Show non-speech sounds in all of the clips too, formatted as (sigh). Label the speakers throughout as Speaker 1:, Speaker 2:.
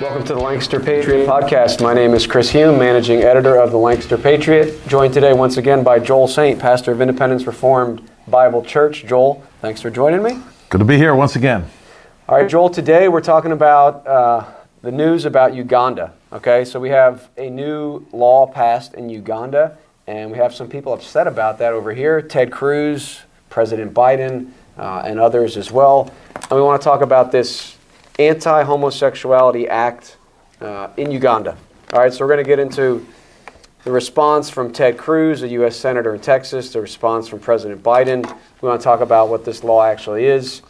Speaker 1: Welcome to the Lancaster Patriot Podcast. My name is Chris Hume, managing editor of the Lancaster Patriot. Joined today once again by Joel Saint, pastor of Independence Reformed Bible Church. Joel, thanks for joining me.
Speaker 2: Good to be here once again.
Speaker 1: All right, Joel, today we're talking about uh, the news about Uganda. Okay, so we have a new law passed in Uganda, and we have some people upset about that over here. Ted Cruz, President Biden, uh, and others as well. And we want to talk about this anti homosexuality act uh, in Uganda. All right, so we're going to get into the response from Ted Cruz, a U.S. Senator in Texas, the response from President Biden. We want to talk about what this law actually is,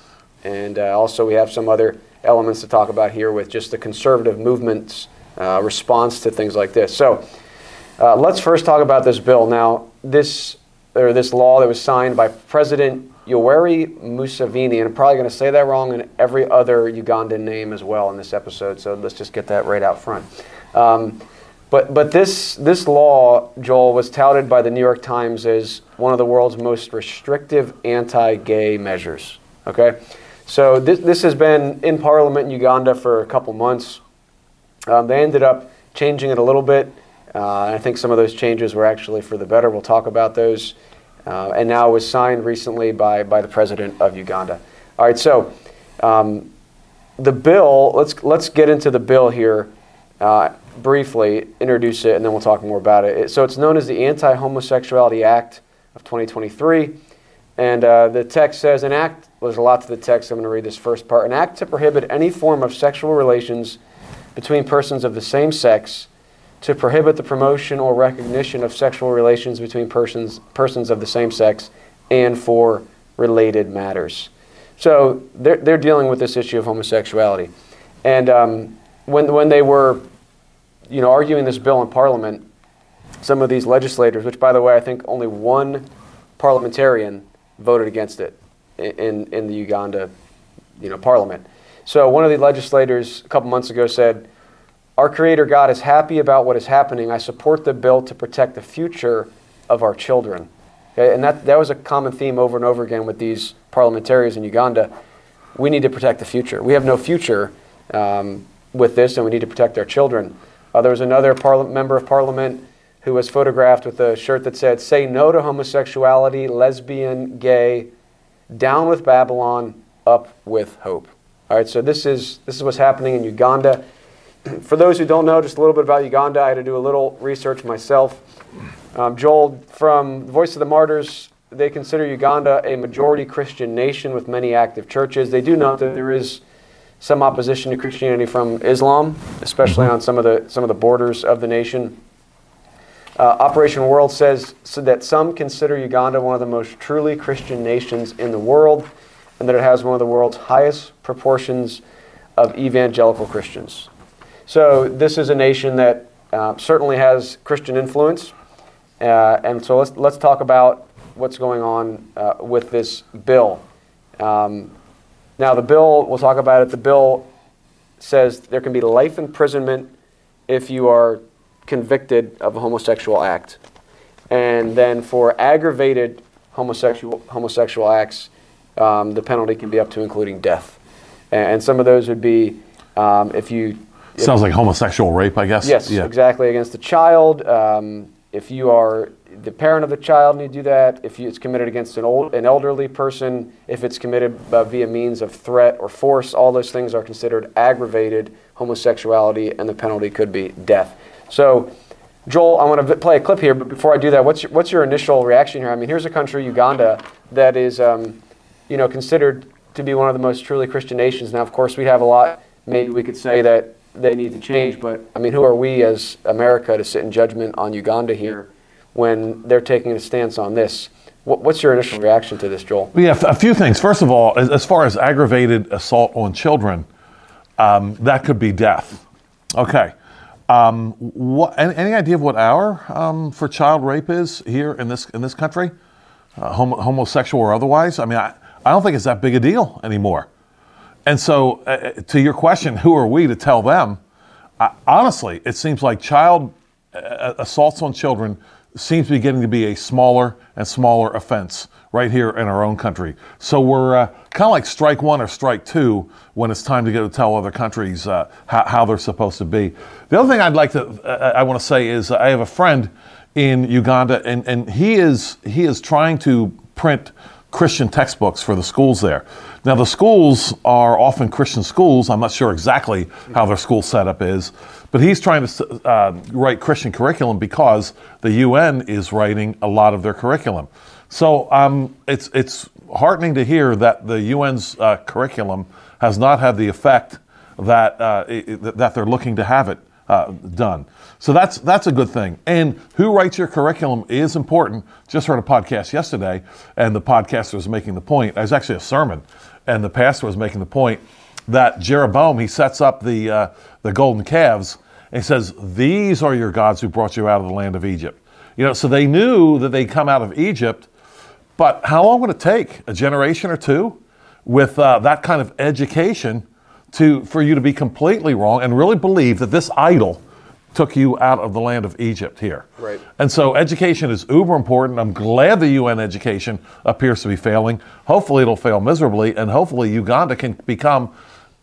Speaker 1: and uh, also we have some other elements to talk about here with just the conservative movement's uh, response to things like this. So uh, let's first talk about this bill. Now, this or this law that was signed by President Yoweri Museveni, and I'm probably going to say that wrong in every other Ugandan name as well in this episode. So let's just get that right out front. Um, but but this this law, Joel, was touted by the New York Times as one of the world's most restrictive anti-gay measures. Okay, so this this has been in Parliament in Uganda for a couple months. Um, they ended up changing it a little bit. Uh, I think some of those changes were actually for the better. We'll talk about those. Uh, and now was signed recently by, by the president of Uganda. All right, so um, the bill, let's, let's get into the bill here uh, briefly, introduce it, and then we'll talk more about it. So it's known as the Anti Homosexuality Act of 2023. And uh, the text says, an act, there's a lot to the text, I'm going to read this first part. An act to prohibit any form of sexual relations between persons of the same sex to prohibit the promotion or recognition of sexual relations between persons, persons of the same sex and for related matters. So they're, they're dealing with this issue of homosexuality. And um, when, when they were you know, arguing this bill in Parliament, some of these legislators, which by the way, I think only one parliamentarian voted against it in, in the Uganda you know, parliament. So one of the legislators a couple months ago said, our Creator God is happy about what is happening. I support the bill to protect the future of our children. Okay? And that, that was a common theme over and over again with these parliamentarians in Uganda. We need to protect the future. We have no future um, with this, and we need to protect our children. Uh, there was another member of parliament who was photographed with a shirt that said, Say no to homosexuality, lesbian, gay, down with Babylon, up with hope. All right, so this is, this is what's happening in Uganda. (clears throat) For those who don't know, just a little bit about Uganda, I had to do a little research myself. Um, Joel, from Voice of the Martyrs, they consider Uganda a majority Christian nation with many active churches. They do note that there is some opposition to Christianity from Islam, especially on some of the some of the borders of the nation. Uh, Operation World says so that some consider Uganda one of the most truly Christian nations in the world, and that it has one of the world's highest proportions of evangelical Christians. So this is a nation that uh, certainly has Christian influence, uh, and so let's let's talk about what's going on uh, with this bill. Um, now the bill, we'll talk about it. The bill says there can be life imprisonment if you are convicted of a homosexual act, and then for aggravated homosexual homosexual acts, um, the penalty can be up to including death, and, some of those would be um, if you
Speaker 2: Sounds like homosexual rape, I guess.
Speaker 1: Yes, yeah. exactly. Against a child. Um, if you are the parent of the child and you do that, if you, it's committed against an old, an elderly person, if it's committed uh, via means of threat or force, all those things are considered aggravated homosexuality, and the penalty could be death. So, Joel, I want to play a clip here, but before I do that, what's your, what's your initial reaction here? I mean, here's a country, Uganda, that is, um, you know, considered to be one of the most truly Christian nations. Now, of course, we have a lot. Maybe we could say that they need to change. But I mean, who are we as America to sit in judgment on Uganda here when they're taking a stance on this? What's your initial reaction to this, Joel?
Speaker 2: Yeah, a few things. First of all, as far as aggravated assault on children, um, that could be death. Okay. Um, what, any idea of what our um, for child rape is here in this in this country, uh, homo- homosexual or otherwise? I mean, I, I don't think it's that big a deal anymore. And so, uh, uh, to your question, who are we to tell them? Uh, honestly, it seems like child uh, assaults on children seems to be getting to be a smaller and smaller offense right here in our own country. So we're uh, kind of like strike one or strike two when it's time to go to tell other countries uh, how, how, they're supposed to be. The other thing I'd like to, uh, I want to say is I have a friend in Uganda, and, and he is he is trying to print Christian textbooks for the schools there. Now, the schools are often Christian schools. I'm not sure exactly how their school setup is, but he's trying to uh, write Christian curriculum because the UN is writing a lot of their curriculum. So um, it's, it's heartening to hear that the UN's uh, curriculum has not had the effect that, uh, it, that they're looking to have it uh, done. So that's that's a good thing. And who writes your curriculum is important. Just heard a podcast yesterday, and the podcaster was making the point. It was actually a sermon, and the pastor was making the point that Jeroboam he sets up the uh, the golden calves, and he says, "These are your gods who brought you out of the land of Egypt." You know, so they knew that they'd come out of Egypt, but how long would it take? A generation or two, with uh, that kind of education, to for you to be completely wrong and really believe that this idol took you out of the land of Egypt here.
Speaker 1: Right.
Speaker 2: And so education is uber important. I'm glad the UN education appears to be failing. Hopefully it'll fail miserably, and hopefully Uganda can become,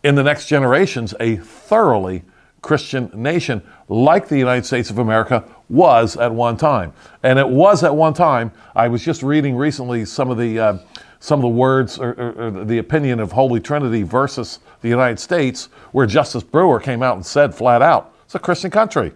Speaker 2: in the next generations, a thoroughly Christian nation like the United States of America was at one time. And it was at one time. I was just reading recently some of the uh, some of the words or, or, or, the opinion of Holy Trinity versus the United States, where Justice Brewer came out and said flat out, it's a Christian country.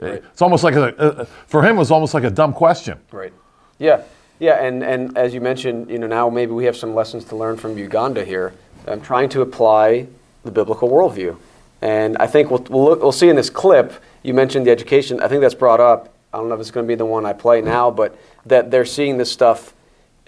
Speaker 2: Right. It's almost like a, uh, for him, it was almost like a dumb question.
Speaker 1: Right. Yeah. Yeah. And, and as you mentioned, you know, now maybe we have some lessons to learn from Uganda here. I'm trying to apply the biblical worldview. And I think we'll, we'll, look, we'll see in this clip, you mentioned the education. I think that's brought up. I don't know if it's going to be the one I play now, but that they're seeing this stuff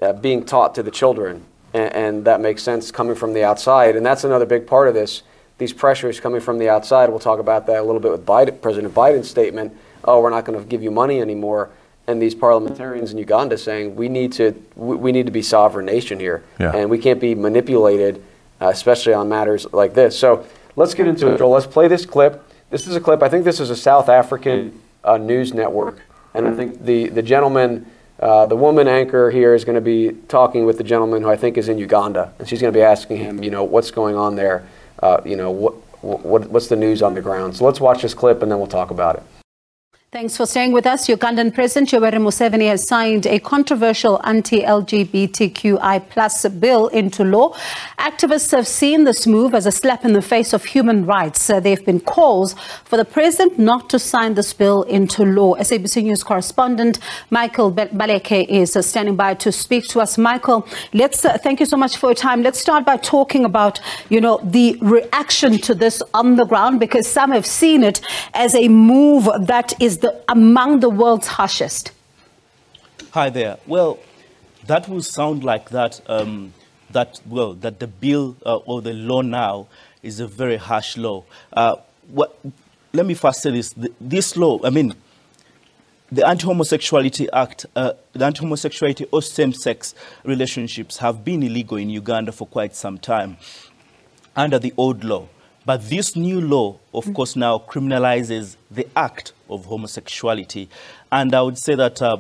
Speaker 1: uh, being taught to the children. And, and that makes sense coming from the outside. And that's another big part of this these pressures coming from the outside. We'll talk about that a little bit with Biden, President Biden's statement. Oh, we're not going to give you money anymore. And these parliamentarians in Uganda saying we need to we need to be sovereign nation here,
Speaker 2: yeah.
Speaker 1: and we can't be manipulated, uh, especially on matters like this. So let's get into it, Joel. Let's play this clip. This is a clip. I think this is a South African uh, news network, and I think the the gentleman. Uh, the woman anchor here is going to be talking with the gentleman who I think is in Uganda, and she's going to be asking him, you know, what's going on there uh, you know, what, what, what's the news on the ground. So let's watch this clip and then we'll talk about it.
Speaker 3: Thanks for staying with us. Ugandan President Yoweri Museveni has signed a controversial anti-LGBTQI plus bill into law. Activists have seen this move as a slap in the face of human rights. Uh, there have been calls for the president not to sign this bill into law. SABC News correspondent Michael Baleke is uh, standing by to speak to us. Michael, let's uh, thank you so much for your time. Let's start by talking about, you know, the reaction to this on the ground because some have seen it as a move that is the, among the world's harshest?
Speaker 4: Hi there. Well, that will sound like that. Um, that well, that the bill uh, or the law now is a very harsh law. Uh, what, let me first say this: this law, I mean, the Anti-Homosexuality Act, uh, the anti-homosexuality or same-sex relationships have been illegal in Uganda for quite some time under the old law. But this new law, of course, now criminalizes the act of homosexuality. And I would say that uh,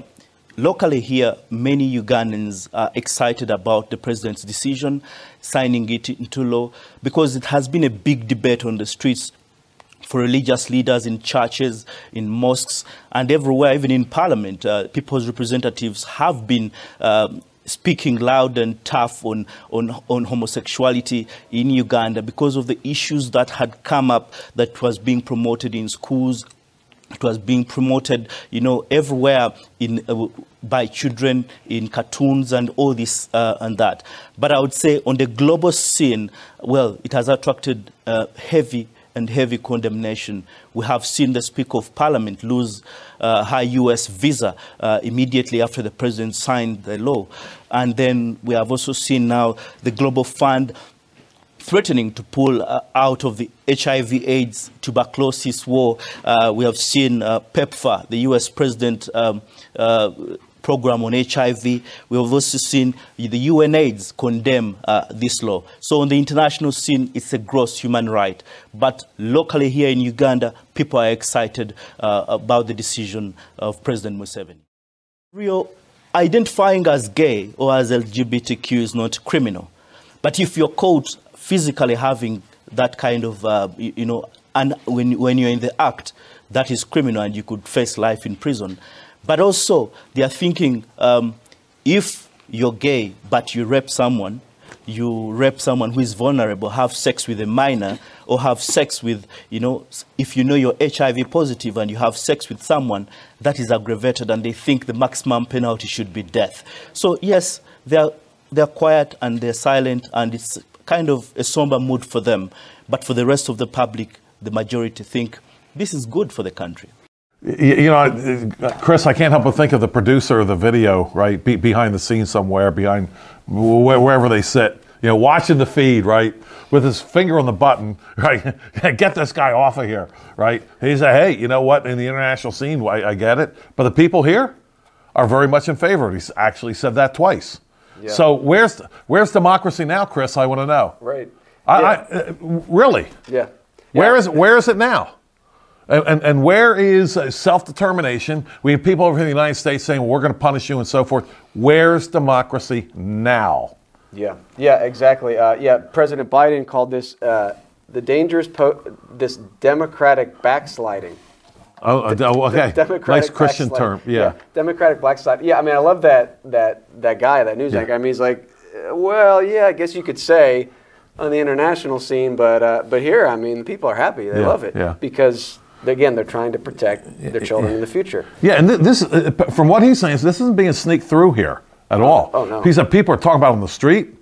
Speaker 4: locally here, many Ugandans are excited about the president's decision, signing it into law, because it has been a big debate on the streets for religious leaders in churches, in mosques, and everywhere, even in parliament. Uh, people's representatives have been um, speaking loud and tough on, on, on homosexuality in Uganda because of the issues that had come up that was being promoted in schools. It was being promoted, you know, everywhere in, uh, by children in cartoons and all this uh, and that. But I would say on the global scene, well, it has attracted uh, heavy and heavy condemnation. We have seen the Speaker of Parliament lose uh, her U.S. visa uh, immediately after the President signed the law. And then we have also seen now the Global Fund threatening to pull uh, out of the HIV AIDS tuberculosis war. Uh, we have seen uh, PEPFAR, the US president um, uh, program on HIV. We have also seen the UNAIDS condemn uh, this law. So on the international scene, it's a gross human right. But locally here in Uganda, people are excited uh, about the decision of President Museveni. Real identifying as gay or as LGBTQ is not criminal. But if you're caught physically having that kind of, uh, you, you, know, and when, when you're in the act, that is criminal and you could face life in prison. But also, they are thinking um, if you're gay but you rape someone, you rape someone who is vulnerable, have sex with a minor, or have sex with, you know, if you know you're HIV positive and you have sex with someone, that is aggravated and they think the maximum penalty should be death. So, yes, they're, they're quiet and they're silent and it's kind of a somber mood for them. But for the rest of the public, the majority think this is good for the country.
Speaker 2: You know, Chris, I can't help but think of the producer of the video, right, be, behind the scenes somewhere, behind wherever they sit, you know, watching the feed, right, with his finger on the button, (laughs) right, get this guy off of here, right. He said, hey, you know what, in the international scene, I, I get it, but the people here are very much in favor. He's actually said that twice. Yeah. So where's where's democracy now, Chris? I want to know.
Speaker 1: Right.
Speaker 2: I, yeah. I, uh, really?
Speaker 1: Yeah.
Speaker 2: Where yeah. is where is it now? And, and, where is self determination? We have people over here in the United States saying, well, we're going to punish you and so forth. Where's democracy now?
Speaker 1: Yeah, yeah, exactly. Uh, yeah, President Biden called this uh, the dangerous, po- this democratic backsliding.
Speaker 2: Oh, uh, oh okay. (laughs) nice Christian term. Yeah. yeah.
Speaker 1: Democratic backslide. Yeah, I mean, I love that that that guy, that news yeah. anchor. I mean, he's like, well, yeah, I guess you could say on the international scene, but uh, but here, I mean, people are happy. They
Speaker 2: yeah,
Speaker 1: love it
Speaker 2: yeah.
Speaker 1: because again, they're trying to protect their children in the future.
Speaker 2: Yeah, and this, uh, from what he's saying, is this isn't being sneaked through here at all.
Speaker 1: Oh no.
Speaker 2: He said people are talking about on the street,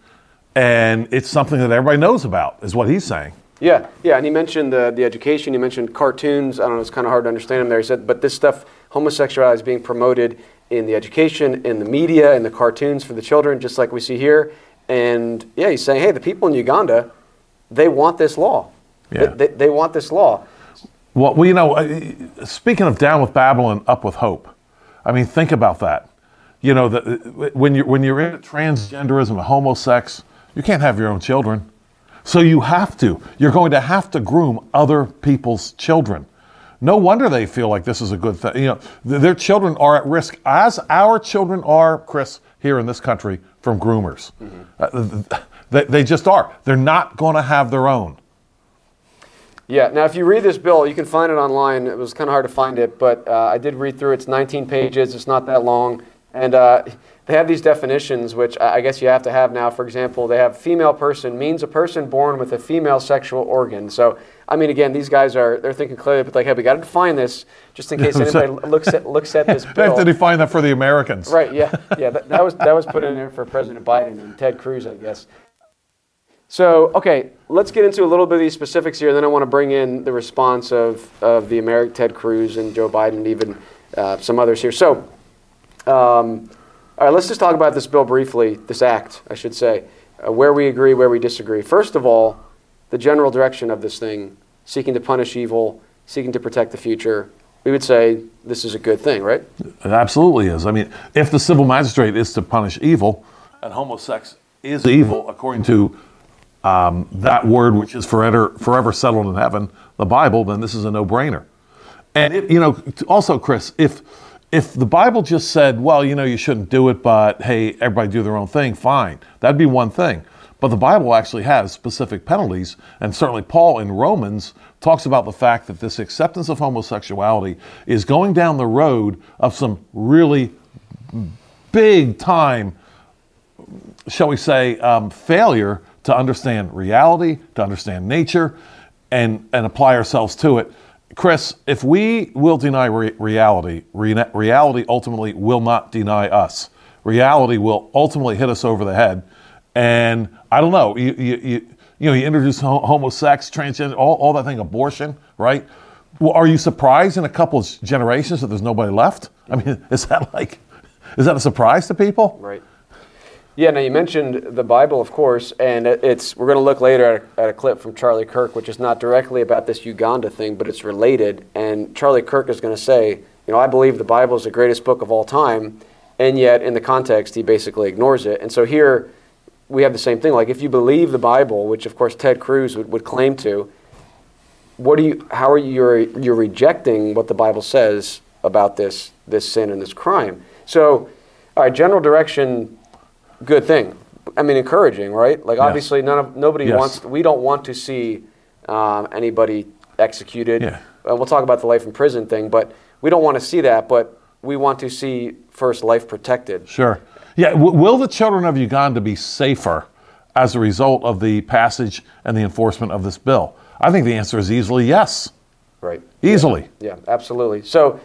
Speaker 2: and it's something that everybody knows about. Is what he's saying.
Speaker 1: Yeah, yeah, and he mentioned the the education. He mentioned cartoons. I don't know. It's kind of hard to understand him there. He said, but this stuff, homosexuality, is being promoted in the education, in the media, in the cartoons for the children, just like we see here. And yeah, he's saying, hey, the people in Uganda, they want this law.
Speaker 2: Yeah.
Speaker 1: They, they, they want this law.
Speaker 2: Well, well, you know, speaking of down with Babylon, up with hope. I mean, think about that. You know, the, when you're when you're into transgenderism and homosex, you can't have your own children. So you have to. You're going to have to groom other people's children. No wonder they feel like this is a good thing. You know, their children are at risk, as our children are, Chris, here in this country, from groomers. Mm-hmm. Uh, they, they just are. They're not going to have their own.
Speaker 1: Yeah. Now, if you read this bill, you can find it online. It was kind of hard to find it, but uh, I did read through. It's 19 pages. It's not that long, and uh, (laughs) they have these definitions, which I guess you have to have now. For example, they have female person means a person born with a female sexual organ. So, I mean, again, these guys are they're thinking clearly, but like, hey, we got to define this just in (laughs) case anybody looks at looks at this bill. (laughs)
Speaker 2: They have to define that for the Americans.
Speaker 1: Right. Yeah. Yeah. That, that was that was put in there for President Biden and Ted Cruz, I guess. So, okay, let's get into a little bit of these specifics here. And then I want to bring in the response of, of the American Ted Cruz and Joe Biden and even uh, some others here. So, um, all right, let's just talk about this bill briefly, this act, I should say, uh, where we agree, where we disagree. First of all, the general direction of this thing, seeking to punish evil, seeking to protect the future, we would say this is a good thing, right?
Speaker 2: It absolutely is. I mean, if the civil magistrate is to punish evil, and homosex is evil according to um, that word which is forever, forever settled in heaven, the Bible, then this is a no brainer. And, it, you know, also, Chris, if, if the Bible just said, well, you know, you shouldn't do it, but hey, everybody do their own thing, fine, that'd be one thing. But the Bible actually has specific penalties, and certainly Paul in Romans talks about the fact that this acceptance of homosexuality is going down the road of some really big time, shall we say, um, failure to understand reality, to understand nature, and, and apply ourselves to it. Chris, if we will deny re- reality, re- reality ultimately will not deny us. Reality will ultimately hit us over the head. And I don't know, you, you, you, you know, you introduce homosex, transgender, all, all that thing, abortion, right? Well, are you surprised in a couple of generations that there's nobody left? I mean, (laughs) is that like, is that a surprise to people?
Speaker 1: Right. Yeah, now you mentioned the Bible, of course, and it's we're going to look later at a, at a, clip from Charlie Kirk, which is not directly about this Uganda thing, but it's related. And Charlie Kirk is going to say, you know, I believe the Bible is the greatest book of all time, and yet in the context he basically ignores it. And so here we have the same thing. Like if you believe the Bible, which of course Ted Cruz would, would claim to, what do you? How are you? You're, you're rejecting what the Bible says about this this sin and this crime. So, all right, general direction, good thing. I mean, encouraging, right? Like,
Speaker 2: Yes.
Speaker 1: obviously, none of nobody
Speaker 2: Yes.
Speaker 1: wants. We don't want to see um, anybody executed.
Speaker 2: Yeah.
Speaker 1: And we'll talk about the life in prison thing, but we don't want to see that. But we want to see first life protected.
Speaker 2: Sure. Yeah. W- will the children of Uganda be safer as a result of the passage and the enforcement of this bill? I think the answer is easily yes.
Speaker 1: Right.
Speaker 2: Easily.
Speaker 1: Yeah, absolutely. So,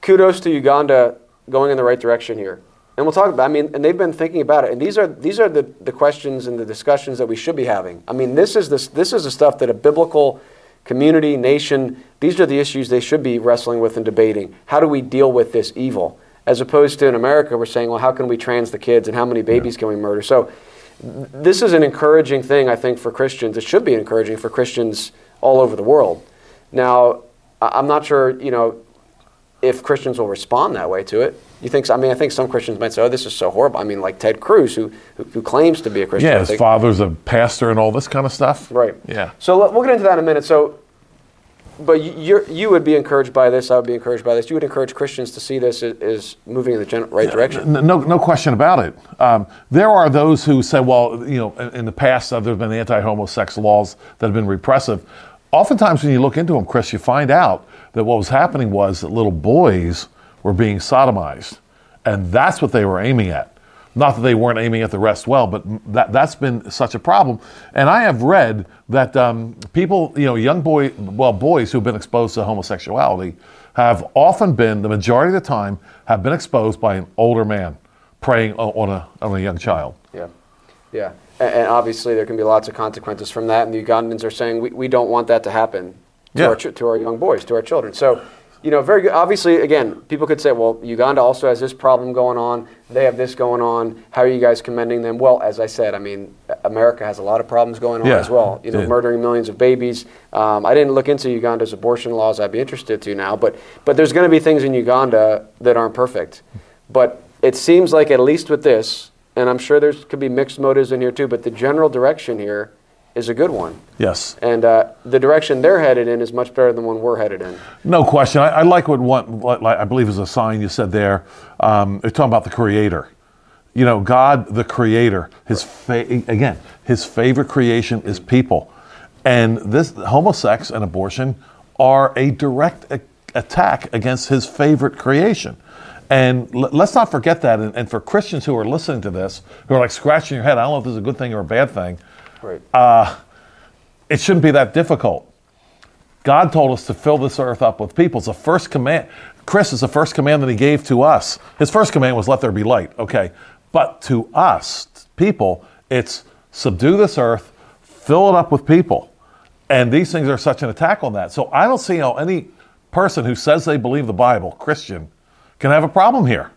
Speaker 1: kudos to Uganda going in the right direction here. And we'll talk about. I mean, and they've been thinking about it. And these are these are the, the questions and the discussions that we should be having. I mean, this is this this is the stuff that a biblical community, nation. These are the issues they should be wrestling with and debating. How do we deal with this evil? As opposed to in America, we're saying, well, how can we trans the kids and how many babies can we murder? So, this is an encouraging thing, I think, for Christians. It should be encouraging for Christians all over the world. Now, I'm not sure, you know, if Christians will respond that way to it. You think? I mean, I think some Christians might say, "Oh, this is so horrible." I mean, like Ted Cruz, who who, who claims to be a Christian.
Speaker 2: Yeah. His father's a pastor and all this kind of stuff.
Speaker 1: Right.
Speaker 2: Yeah.
Speaker 1: So we'll get into that in a minute. So, but you you're, would be encouraged by this. I would be encouraged by this. You would encourage Christians to see this as, as moving in the gen- right direction.
Speaker 2: N- No, no question about it. Um, there are those who say, well, you know, in, in the past uh, there have been anti-homosex laws that have been repressive. Oftentimes, when you look into them, Chris, you find out that what was happening was that little boys were being sodomized, and that's what they were aiming at. Not that they weren't aiming at the rest well, but that, that's been such a problem. And I have read that um, people, you know, young boy, well, boys who've been exposed to homosexuality have often been, the majority of the time, have been exposed by an older man preying on a, on a young child.
Speaker 1: Yeah, yeah. And, and obviously, there can be lots of consequences from that. And the Ugandans are saying we, we don't want that to happen to
Speaker 2: Yeah.
Speaker 1: our to our young boys, to our children. So, you know, very good. Obviously, again, people could say, well, Uganda also has this problem going on. They have this going on. How are you guys commending them? Well, as I said, I mean, America has a lot of problems going on
Speaker 2: Yeah.
Speaker 1: as well. You know,
Speaker 2: Yeah.
Speaker 1: murdering millions of babies. Um, I didn't look into Uganda's abortion laws. I'd be interested to now, but but there's going to be things in Uganda that aren't perfect. But it seems like at least with this, and I'm sure there's could be mixed motives in here too, but the general direction here is a good one.
Speaker 2: Yes.
Speaker 1: And uh, the direction they're headed in is much better than one we're headed in.
Speaker 2: No question. I, I like what one, what, like, I believe is a sign you said there. Um, they're talking about the Creator. You know, God, the Creator. His fa- again, His favorite creation is people, and this homosex and abortion are a direct a- attack against His favorite creation. And l- let's not forget that. And, and for Christians who are listening to this, who are like scratching your head, I don't know if this is a good thing or a bad thing.
Speaker 1: Right.
Speaker 2: Uh, it shouldn't be that difficult. God told us to fill this earth up with people. It's the first command. Chris is the first command that he gave to us. His first command was, let there be light. Okay. But to us, people, it's subdue this earth, fill it up with people. And these things are such an attack on that. So I don't see how any person who says they believe the Bible, Christian, can have a problem here.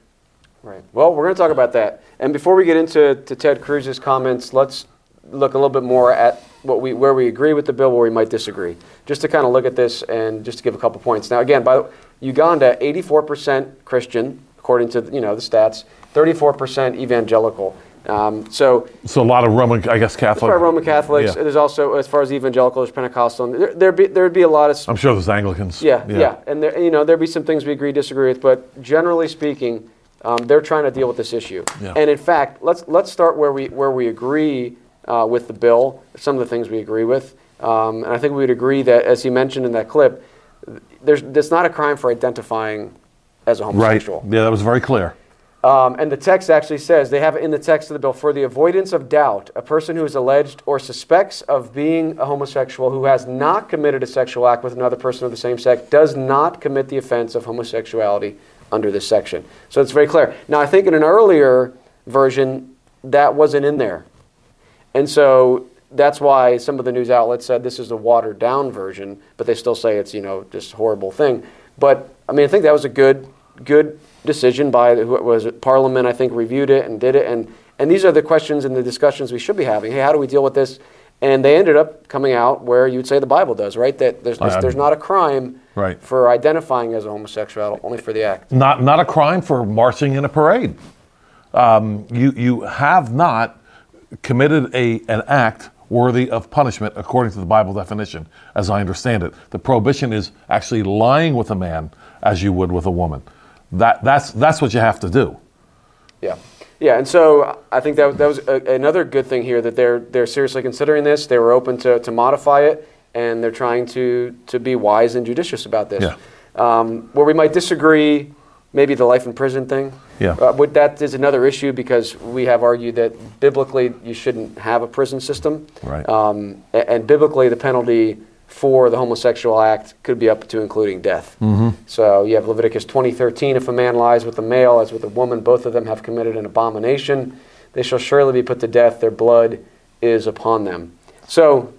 Speaker 1: Right. Well, we're going to talk about that. And before we get into to Ted Cruz's comments, let's look a little bit more at what we where we agree with the bill, where we might disagree. Just to kind of look at this and just to give a couple points. Now, again, by the, Uganda, 84% Christian, according to you know the stats, 34% evangelical. Um, so
Speaker 2: So a lot of Roman, I guess, Catholic.
Speaker 1: Roman Catholics.
Speaker 2: Yeah.
Speaker 1: There's also, as far as evangelical, there's Pentecostal. There, there'd be there'd be a lot of
Speaker 2: I'm sure there's Anglicans.
Speaker 1: yeah, yeah, and there, you know there'd be some things we agree, disagree with, but generally speaking, um, they're trying to deal with this issue.
Speaker 2: Yeah.
Speaker 1: And in fact, let's let's start where we where we agree uh, with the bill. Some of the things we agree with, um, and I think we would agree that, as he mentioned in that clip, there's it's not a crime for identifying as a homosexual. Right.
Speaker 2: Yeah, that was very clear.
Speaker 1: Um, and the text actually says, they have it in the text of the bill, for the avoidance of doubt, a person who is alleged or suspects of being a homosexual who has not committed a sexual act with another person of the same sex does not commit the offense of homosexuality under this section. So it's very clear. Now, I think in an earlier version, that wasn't in there. And so that's why some of the news outlets said this is a watered down version, but they still say it's, you know, this horrible thing. But I mean, I think that was a good, good decision by who it was it, Parliament. I think reviewed it and did it. And and these are the questions and the discussions we should be having. Hey, how do we deal with this? And they ended up coming out where you'd say the Bible does, right? That there's
Speaker 2: I-
Speaker 1: there's not a crime
Speaker 2: Right.
Speaker 1: for identifying as a homosexual, only for the act.
Speaker 2: Not not a crime for marching in a parade. Um, you you have not committed a an act worthy of punishment according to the Bible definition, as I understand it. The prohibition is actually lying with a man as you would with a woman. that, that's, that's what you have to do.
Speaker 1: Yeah. Yeah, and so I think that, that was a, another good thing here that they're, they're seriously considering this. They were open to, to modify it, and they're trying to, to be wise and judicious about this.
Speaker 2: Yeah.
Speaker 1: Um, where we might disagree, maybe the life in prison thing.
Speaker 2: Yeah.
Speaker 1: Uh, would, that is another issue because we have argued that biblically you shouldn't have a prison system.
Speaker 2: Right.
Speaker 1: Um, a- and, biblically, the penalty for the homosexual act could be up to including death.
Speaker 2: Mm-hmm.
Speaker 1: So you have Leviticus 20:13, if a man lies with a male as with a woman, both of them have committed an abomination. They shall surely be put to death. Their blood is upon them. So,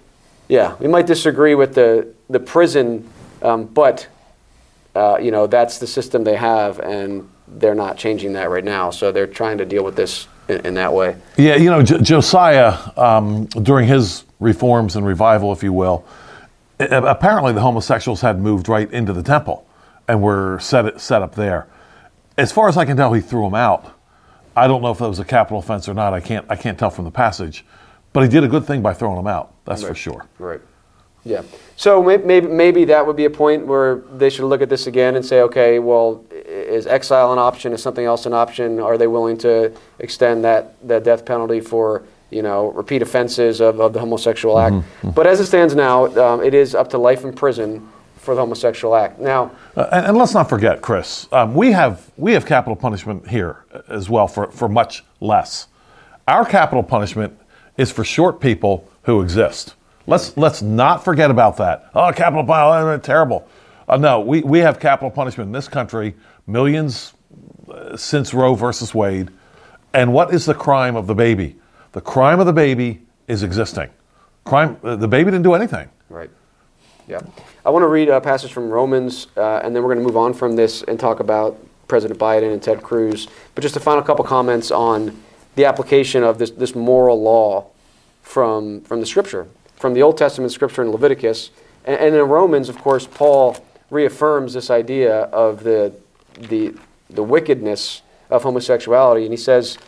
Speaker 1: yeah, we might disagree with the the prison, um, but uh, you know that's the system they have, and they're not changing that right now. So they're trying to deal with this in, in that way.
Speaker 2: Yeah, you know, J- Josiah, um, during his reforms and revival, if you will, apparently the homosexuals had moved right into the temple and were set, set up there. As far as I can tell, he threw them out. I don't know if that was a capital offense or not. I can't, I can't tell from the passage. But he did a good thing by throwing them out, that's for sure.
Speaker 1: Right. Yeah. So maybe maybe that would be a point where they should look at this again and say, okay, well, is exile an option? Is something else an option? Are they willing to extend that that death penalty for you know repeat offenses of, of the homosexual act? But as it stands now, um, it is up to life in prison for the homosexual act. Now,
Speaker 2: Uh, and, and let's not forget, Chris, um, we have we have capital punishment here as well for, for much less. Our capital punishment is for short people who exist. Let's let's not forget about that. Oh, capital punishment, terrible. Uh, no, we, we have capital punishment in this country, millions uh, since Roe versus Wade. And what is the crime of the baby? The crime of the baby is existing. Crime. Uh, the baby didn't do anything.
Speaker 1: Right. Yeah. I want to read a passage from Romans, uh, and then we're going to move on from this and talk about President Biden and Ted Cruz. But just a final couple comments on the application of this, this moral law from, from the Scripture, from the Old Testament Scripture in Leviticus. And, and in Romans, of course, Paul reaffirms this idea of the, the, the wickedness of homosexuality. And he says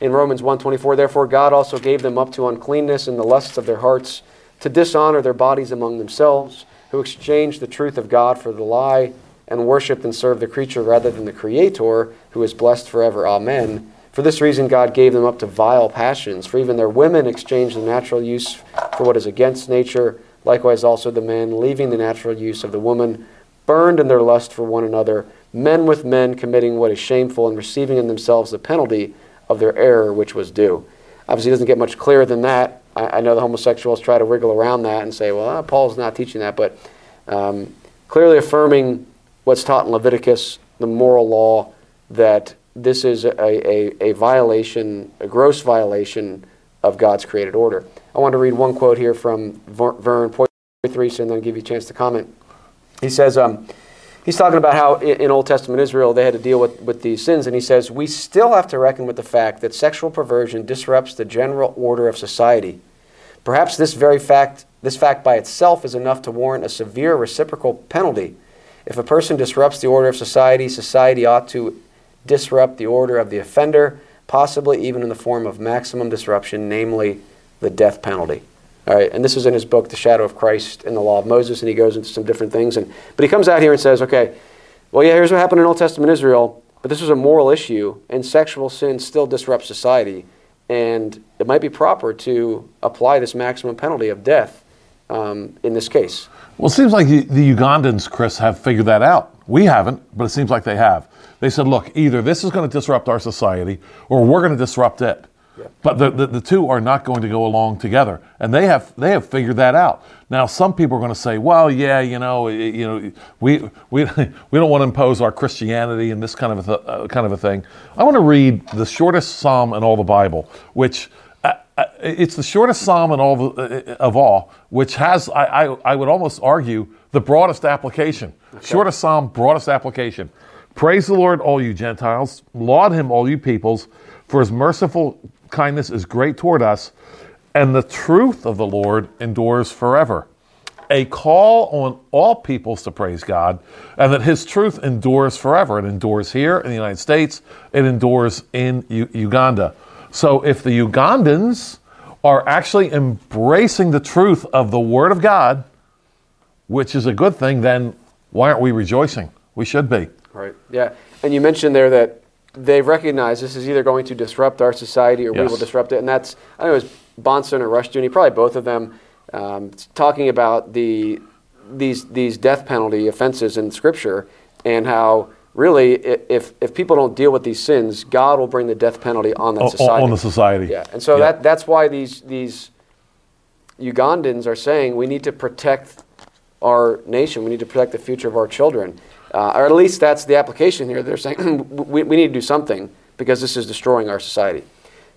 Speaker 1: in Romans 1.24, Therefore God also gave them up to uncleanness and the lusts of their hearts, to dishonor their bodies among themselves, who exchanged the truth of God for the lie, and worshipped and served the creature rather than the Creator, who is blessed forever. Amen. For this reason, God gave them up to vile passions, for even their women exchanged the natural use for what is against nature. Likewise, also the men, leaving the natural use of the woman, burned in their lust for one another, men with men committing what is shameful and receiving in themselves the penalty of their error which was due. Obviously, it doesn't get much clearer than that. I, I know the homosexuals try to wriggle around that and say, well, uh, Paul's not teaching that, but um, clearly affirming what's taught in Leviticus, the moral law, that this is a, a, a violation, a gross violation of God's created order. I want to read one quote here from Ver- Vern Poythress and then give you a chance to comment. He says, um, he's talking about how in Old Testament Israel they had to deal with, with these sins, and he says, We still have to reckon with the fact that sexual perversion disrupts the general order of society. Perhaps this very fact, this fact by itself is enough to warrant a severe reciprocal penalty. If a person disrupts the order of society, society ought to disrupt the order of the offender, possibly even in the form of maximum disruption, namely the death penalty. All right, and this is in his book, The Shadow of Christ and the Law of Moses, and he goes into some different things. And but he comes out here and says, okay, well, yeah, here's what happened in Old Testament Israel, but this was a moral issue, and sexual sin still disrupts society, and it might be proper to apply this maximum penalty of death um, in this case.
Speaker 2: Well, it seems like the, the Ugandans, Chris, have figured that out. We haven't, but it seems like they have. They said, look, either this is going to disrupt our society or we're going to disrupt it. But the, the, the two are not going to go along together. And they have, they have figured that out. Now, some people are going to say, well, yeah, you know, you know we, we, (laughs) we don't want to impose our Christianity and this kind of a, th- uh, kind of a thing. I want to read the shortest psalm in all the Bible, which uh, uh, it's the shortest psalm in all the, uh, of all, which has, I, I, I would almost argue, the broadest application. Shortest psalm, broadest application. Praise the Lord, all you Gentiles. Laud him, all you peoples, for his merciful kindness is great toward us, and the truth of the Lord endures forever. A call on all peoples to praise God, and that his truth endures forever. It endures here in the United States, it endures in U- Uganda. So if the Ugandans are actually embracing the truth of the Word of God, which is a good thing, then why aren't we rejoicing? We should be.
Speaker 1: Right. Yeah. And you mentioned there that they recognize this is either going to disrupt our society or we will disrupt it. And that's, I think it was Bahnsen or Rush Rushdoony, probably both of them, um, talking about the these these death penalty offenses in Scripture and how really if if people don't deal with these sins, God will bring the death penalty on that society.
Speaker 2: on the society.
Speaker 1: Yeah, and so
Speaker 2: Yeah.
Speaker 1: that that's why these these Ugandans are saying we need to protect our nation. We need to protect the future of our children. Uh, or at least that's the application here. They're saying (clears throat) we, we need to do something because this is destroying our society.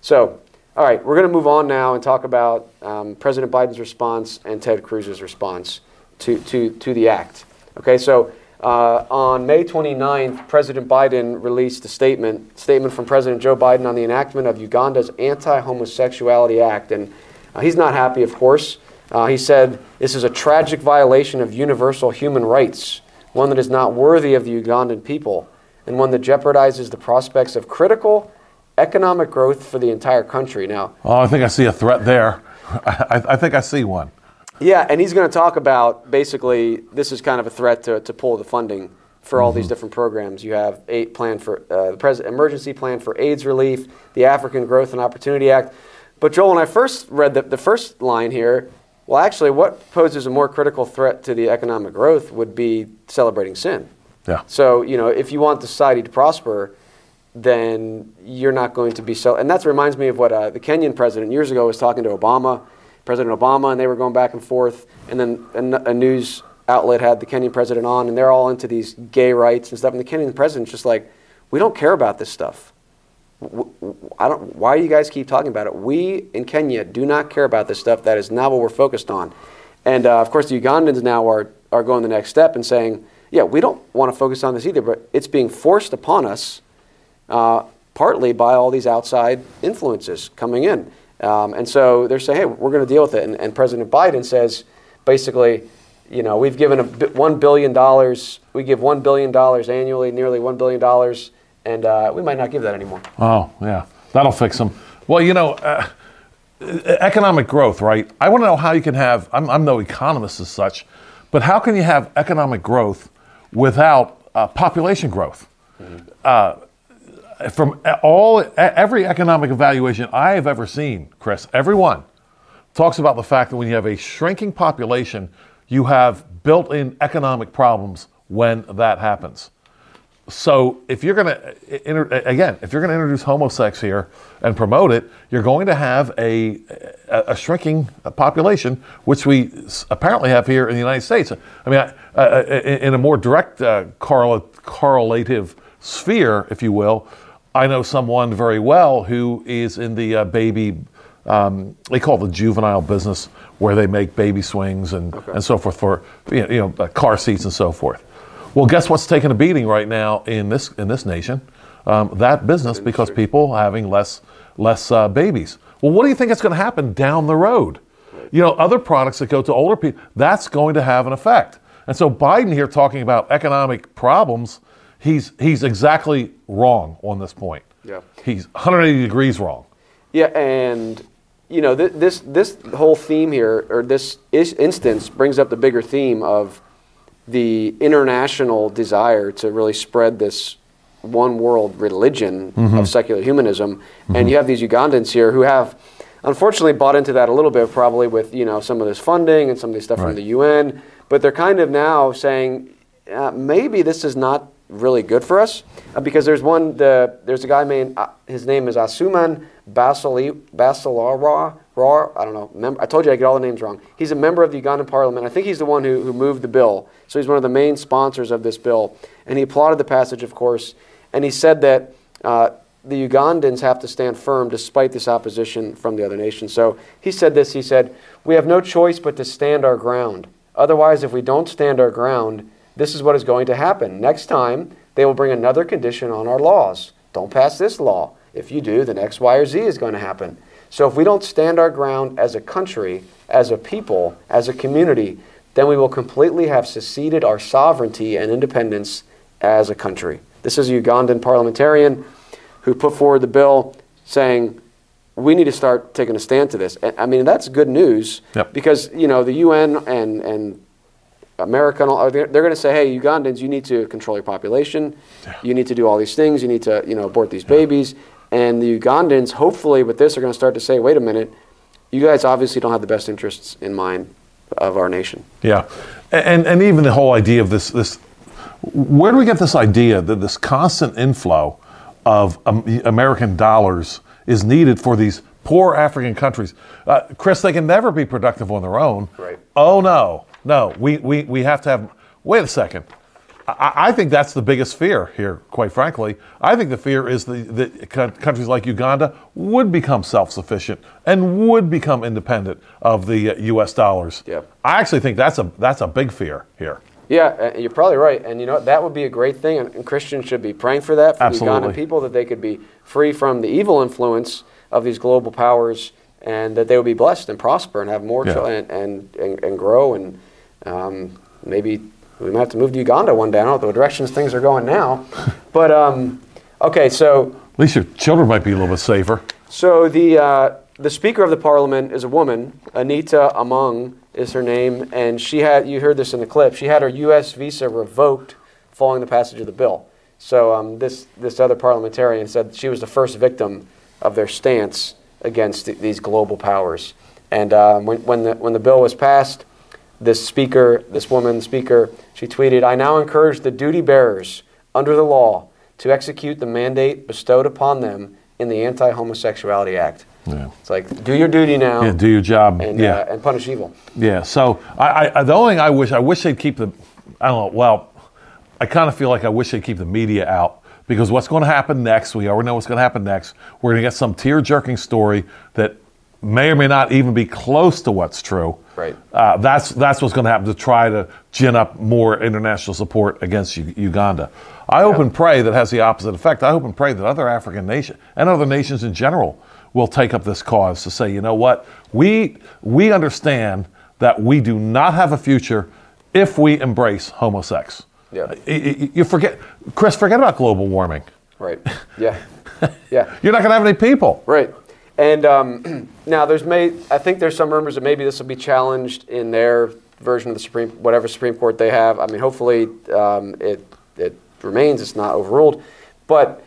Speaker 1: So, all right, we're going to move on now and talk about um, President Biden's response and Ted Cruz's response to, to, to the act. Okay, so uh, on May 29th, President Biden released a statement, statement from President Joe Biden on the enactment of Uganda's Anti-Homosexuality Act, and uh, he's not happy, of course. Uh, he said this is a tragic violation of universal human rights, one that is not worthy of the Ugandan people, and one that jeopardizes the prospects of critical economic growth for the entire country. Now,
Speaker 2: Oh, I think I see a threat there. (laughs) I, I think I see one.
Speaker 1: yeah, and he's going to talk about basically this is kind of a threat to, to pull the funding for all these different programs. You have eight plan for uh, the pres- emergency plan for AIDS relief, the African Growth and Opportunity Act. But Joel, when I first read the, the first line here, well, actually, what poses a more critical threat to the economic growth would be celebrating sin.
Speaker 2: Yeah.
Speaker 1: So, you know, if you want the society to prosper, then you're not going to be so. And that reminds me of what uh, the Kenyan president years ago was talking to Obama, President Obama, and they were going back and forth. And then a news outlet had the Kenyan president on, and they're all into these gay rights and stuff. And the Kenyan president's just like, we don't care about this stuff. I don't. Why do you guys keep talking about it? We in Kenya do not care about this stuff. That is not what we're focused on. And uh, of course, the Ugandans now are are going the next step and saying, yeah, we don't want to focus on this either. But it's being forced upon us, uh, partly by all these outside influences coming in. Um, and so they're saying, hey, we're going to deal with it. And, and President Biden says, basically, you know, we've given a bi- one billion dollars. We give one billion dollars annually, nearly one billion dollars, and uh, we might not give that anymore.
Speaker 2: Oh, yeah. That'll fix them. Well, you know, uh, economic growth, right? I want to know how you can have, I'm, I'm no economist as such, but how can you have economic growth without uh, population growth? Uh, from all, every economic evaluation I have ever seen, Chris, everyone talks about the fact that when you have a shrinking population, you have built in economic problems when that happens. So if you're going to, again, if you're going to introduce homosex here and promote it, you're going to have a, a, shrinking population, which we apparently have here in the United States. I mean, I- uh, in a more direct uh, correla- correlative sphere, if you will, I know someone very well who is in the uh, baby, um, they call it the juvenile business, where they make baby swings and, and so forth for you know, you know uh, car seats and so forth. Well, guess what's taking a beating right now in this in this nation? Um, that business because people are having less less uh, babies. Well, what do you think is going to happen down the road? You know, other products that go to older people, that's going to have an effect. And so Biden here talking about economic problems, he's he's exactly wrong on this point.
Speaker 1: Yeah.
Speaker 2: He's 180 degrees wrong.
Speaker 1: Yeah, and you know th- this this whole theme here, or this is instance, brings up the bigger theme of the international desire to really spread this one world religion of secular humanism, and you have these Ugandans here who have. Unfortunately, bought into that a little bit, probably with you know some of this funding and some of this stuff
Speaker 2: Right.
Speaker 1: from the UN. But they're kind of now saying uh, maybe this is not really good for us uh, because there's one the there's a guy named uh, his name is Asuman Basili Basilara. Ra, I don't know. Mem- I told you I get all the names wrong. He's a member of the Ugandan parliament. I think he's the one who, who moved the bill. So he's one of the main sponsors of this bill. And he applauded the passage, of course. And he said that uh, the Ugandans have to stand firm despite this opposition from the other nations. So he said this. He said, "We have no choice but to stand our ground. Otherwise, if we don't stand our ground, this is what is going to happen. Next time, they will bring another condition on our laws. Don't pass this law. If you do, then X, Y, or Z is going to happen. So if we don't stand our ground as a country, as a people, as a community, then we will completely have seceded our sovereignty and independence as a country. This is a Ugandan parliamentarian who put forward the bill saying, we need to start taking a stand to this. I mean, that's good news
Speaker 2: Yep.
Speaker 1: because, you know, the UN and, and America, and all, they're, they're going to say, hey, Ugandans, you need to control your population. You need to do all these things. You need to, you know, abort these babies. And the Ugandans, hopefully, with this, are going to start to say, wait a minute, you guys obviously don't have the best interests in mind of our nation.
Speaker 2: Yeah, and and even the whole idea of this this where do we get this idea that this constant inflow of American dollars is needed for these poor African countries? Uh, Chris, they can never be productive on their own.
Speaker 1: Right.
Speaker 2: Oh no, no, we we we have to have. Wait a second. I, I think that's the biggest fear here, quite frankly. I think the fear is the, that co- countries like Uganda would become self sufficient and would become independent of the uh, US dollars.
Speaker 1: Yeah.
Speaker 2: I actually think that's a, that's a big fear here.
Speaker 1: Yeah, uh, you're probably right. And you know, that would be a great thing. And, Christians should be praying for that, for
Speaker 2: Absolutely.
Speaker 1: the Ugandan people, that they could be free from the evil influence of these global powers and that they would be blessed and prosper and have more
Speaker 2: Yeah.
Speaker 1: chil- and, and, and, and grow. And um, maybe we might have to move to Uganda one day. I don't know the directions things are going now. (laughs) But, um, okay, so
Speaker 2: At least your children might be a little bit safer.
Speaker 1: so the uh, the Speaker of the Parliament is a woman. Anita Among is her name, and she had you heard this in the clip. She had her U.S. visa revoked following the passage of the bill. So um, this this other parliamentarian said she was the first victim of their stance against th- these global powers. And um, when when the when the bill was passed, this speaker, this woman speaker, she tweeted, "I now encourage the duty bearers under the law to execute the mandate bestowed upon them in the Anti-Homosexuality Act."
Speaker 2: Yeah.
Speaker 1: It's like do your duty now
Speaker 2: Yeah, do your job.
Speaker 1: and
Speaker 2: yeah.
Speaker 1: uh, and punish evil.
Speaker 2: Yeah. So I, I, the only thing I wish, I wish they'd keep the, I don't know. Well, I kind of feel like I wish they'd keep the media out because what's going to happen next? We already know what's going to happen next. We're going to get some tear-jerking story that may or may not even be close to what's true.
Speaker 1: Right.
Speaker 2: Uh, that's that's what's going to happen to try to gin up more international support against U- Uganda. I hope and pray that has the opposite effect. I hope and pray that other African nations and other nations in general will take up this cause to say, you know what, we we understand that we do not have a future if we embrace homosex.
Speaker 1: Yeah.
Speaker 2: Y- You forget, Chris. Forget about global warming.
Speaker 1: Right. Yeah. yeah. (laughs)
Speaker 2: You're not going to have any people.
Speaker 1: Right. And um, (clears throat) now there's may I think there's some rumors that maybe this will be challenged in their version of the Supreme whatever Supreme Court they have. I mean, hopefully um, it it remains. It's not overruled, but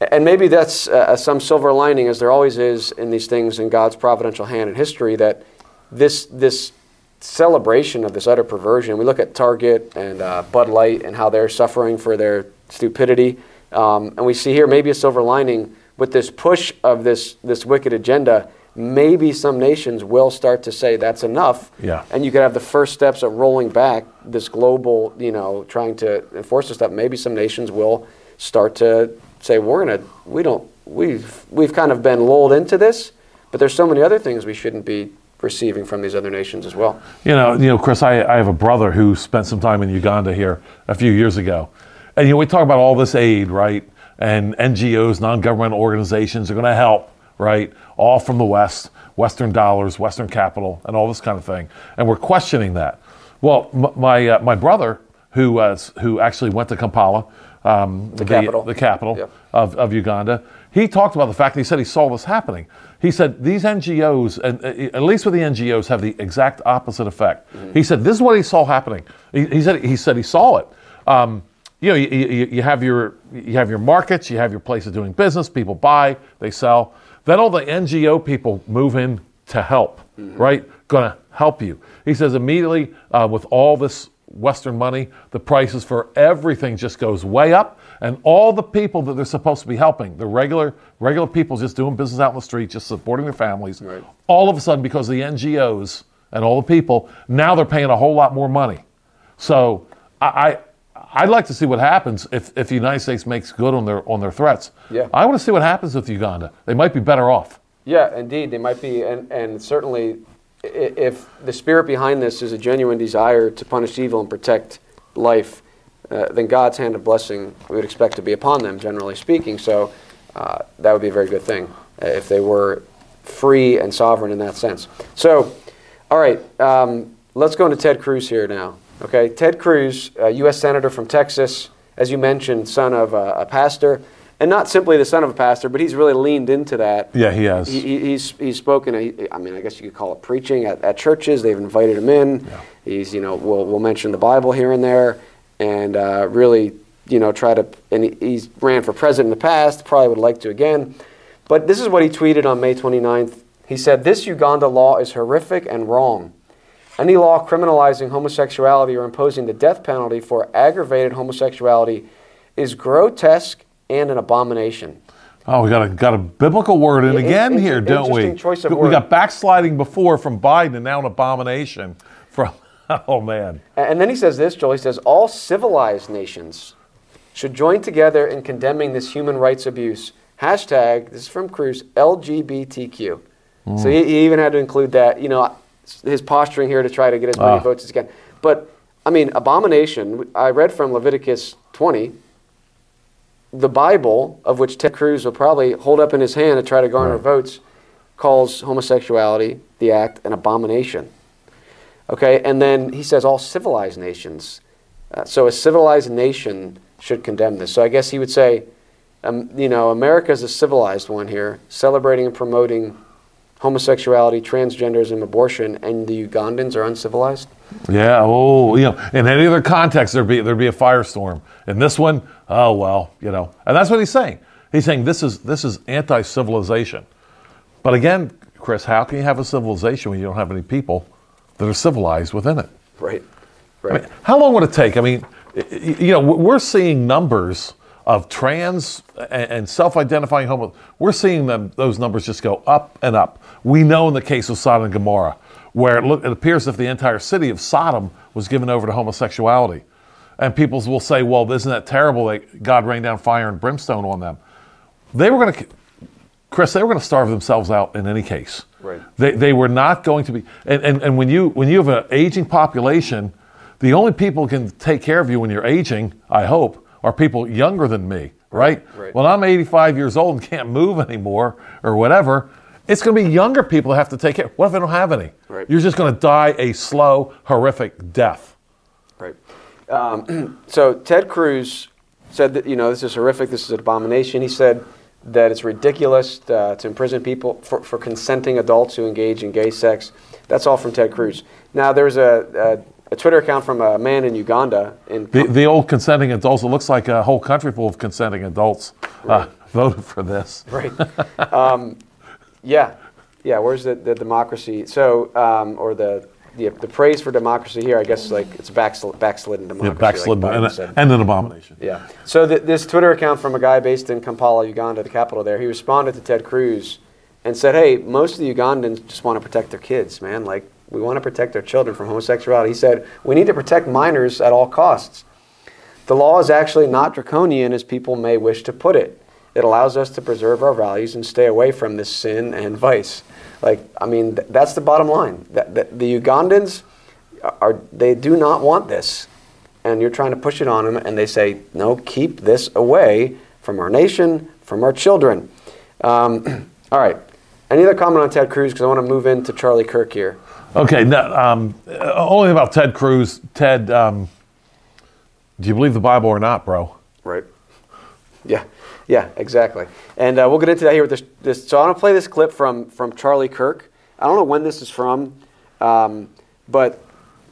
Speaker 1: and maybe that's uh, some silver lining, as there always is in these things in God's providential hand in history. That this this celebration of this utter perversion. We look at Target and uh, Bud Light and how they're suffering for their stupidity, um, and we see here maybe a silver lining with this push of this this wicked agenda. Maybe some nations will start to say that's enough,
Speaker 2: Yeah.
Speaker 1: and you could have the first steps of rolling back this global, you know, trying to enforce this stuff. Maybe some nations will start to say we're gonna, we don't, we've we've kind of been lulled into this, but there's so many other things we shouldn't be receiving from these other nations as well.
Speaker 2: You know, you know, Chris, I, I have a brother who spent some time in Uganda here a few years ago. And, you know, we talk about all this aid, right? And NGOs, non governmental organizations are going to help, right? All from the West, Western dollars, Western capital, and all this kind of thing. And we're questioning that. Well, m- my, uh, my brother, who, was, who actually went to Kampala, um, the,
Speaker 1: capital.
Speaker 2: the capital
Speaker 1: Yeah.
Speaker 2: of, of Uganda, he talked about the fact that he said he saw this happening. He said these NGOs, and uh, at least with the NGOs, have the exact opposite effect. He said this is what he saw happening. He, he said he said he saw it. Um, you know, you, you, you have your you have your markets, you have your place of doing business. People buy, they sell. Then all the NGO people move in to help, right? Going to help you. He says immediately uh, with all this Western money, the prices for everything just goes way up, and all the people that they're supposed to be helping, the regular regular people just doing business out in the street, just supporting their families,
Speaker 1: Right.
Speaker 2: all of a sudden because of the NGOs and all the people, now they're paying a whole lot more money. So I I'd like to see what happens if, if the United States makes good on their on their threats.
Speaker 1: Yeah.
Speaker 2: I want to see what happens with Uganda. They might be better off.
Speaker 1: Yeah, indeed, they might be, and, and certainly, if the spirit behind this is a genuine desire to punish evil and protect life, uh, then God's hand of blessing we would expect to be upon them, generally speaking. So uh, that would be a very good thing uh, if they were free and sovereign in that sense. So, all right, um, let's go into Ted Cruz here now. Okay, Ted Cruz, a U.S. senator from Texas, as you mentioned, son of a, a pastor, and not simply the son of a pastor, but he's really leaned into that.
Speaker 2: Yeah, he has.
Speaker 1: He, he- he's he's spoken. I mean, I guess you could call it preaching at, at churches. They've invited him in. Yeah. He's you know we'll we'll mention the Bible here and there, and uh, really you know try to. And he, he's ran for president in the past. Probably would like to again. But this is what he tweeted on May 29th. He said, "This Uganda law is horrific and wrong." Any law criminalizing homosexuality or imposing the death penalty for aggravated homosexuality is grotesque and an abomination.
Speaker 2: Oh, we got a got a biblical word in
Speaker 1: Yeah,
Speaker 2: again
Speaker 1: in-
Speaker 2: here,
Speaker 1: in-
Speaker 2: don't we?
Speaker 1: choice of
Speaker 2: we
Speaker 1: word.
Speaker 2: got backsliding before from Biden and now an abomination from. (laughs) Oh man.
Speaker 1: And then he says this, Joel. He says, All civilized nations should join together in condemning this human rights abuse. Hashtag, this is from Cruz, LGBTQ. So hmm. he, he even had to include that, you know, his posturing here to try to get as many
Speaker 2: Ah.
Speaker 1: votes as he can. But, I mean, abomination, I read from Leviticus 20, the Bible, of which Ted Cruz will probably hold up in his hand to try to garner
Speaker 2: Right.
Speaker 1: votes, calls homosexuality, the act, an abomination. Okay, and then he says all civilized nations. Uh, so a civilized nation should condemn this. So I guess he would say, um, you know, America is a civilized one here, celebrating and promoting homosexuality, transgenderism, abortion, and the Ugandans are uncivilized.
Speaker 2: Yeah. Oh, you know, in any other context, there'd be there'd be a firestorm. In this one, oh well, you know, and that's what he's saying. He's saying this is this is anti-civilization. But again, Chris, how can you have a civilization when you don't have any people that are civilized within it?
Speaker 1: Right.
Speaker 2: I
Speaker 1: Right.
Speaker 2: mean, how long would it take? I mean, you know, we're seeing numbers of trans and self-identifying homo. We're seeing them; those numbers just go up and up. We know in the case of Sodom and Gomorrah, where it, look, it appears as if the entire city of Sodom was given over to homosexuality, and people will say, "Well, isn't that terrible that God rained down fire and brimstone on them?" They were going to. Chris, they were going to starve themselves out in any case.
Speaker 1: Right.
Speaker 2: They, they were not going to be. And, and, and when, you, when you have an aging population, the only people can take care of you when you're aging, I hope, are people younger than me, right?
Speaker 1: right.
Speaker 2: Well, I'm 85 years old and can't move anymore or whatever. It's going to be younger people that have to take care. What if they don't have any?
Speaker 1: Right.
Speaker 2: You're just going to die a slow, horrific death.
Speaker 1: Right. Um, (clears throat) so Ted Cruz said that you know this is horrific. This is an abomination. He said that it's ridiculous uh, to imprison people for, for consenting adults who engage in gay sex. That's all from Ted Cruz. Now there's a, a, Twitter account from a man in Uganda in
Speaker 2: The, the old consenting adults, it looks like a whole country full of consenting adults uh, (laughs) voted for this.
Speaker 1: right. Um, yeah, yeah. Where's the, the democracy? So um, or the, the the praise for democracy here? I guess like it's backsl- backslidden democracy.
Speaker 2: Yeah, backslid
Speaker 1: like
Speaker 2: and, and an abomination.
Speaker 1: Yeah. So th- this Twitter account from a guy based in Kampala, Uganda, the capital there, he responded to Ted Cruz and said, "Hey, most of the Ugandans just want to protect their kids, man. Like we want to protect our children from homosexuality." He said, "We need to protect minors at all costs. The law is actually not draconian as people may wish to put it. It allows us to preserve our values and stay away from this sin and vice." Like, I mean, th- that's the bottom line. That, the Ugandans are they do not want this and you're trying to push it on them, and they say, no, keep this away from our nation, from our children. Um, (clears throat) all right. Any other comment on Ted Cruz? Because I want to move into Charlie Kirk here.
Speaker 2: Okay, now, um, uh, only about Ted Cruz. Ted, um, do you believe the Bible or not, bro?
Speaker 1: Right. Yeah. Yeah. Exactly. And uh, we'll get into that here with this. this so I'm gonna play this clip from from Charlie Kirk. I don't know when this is from, um, but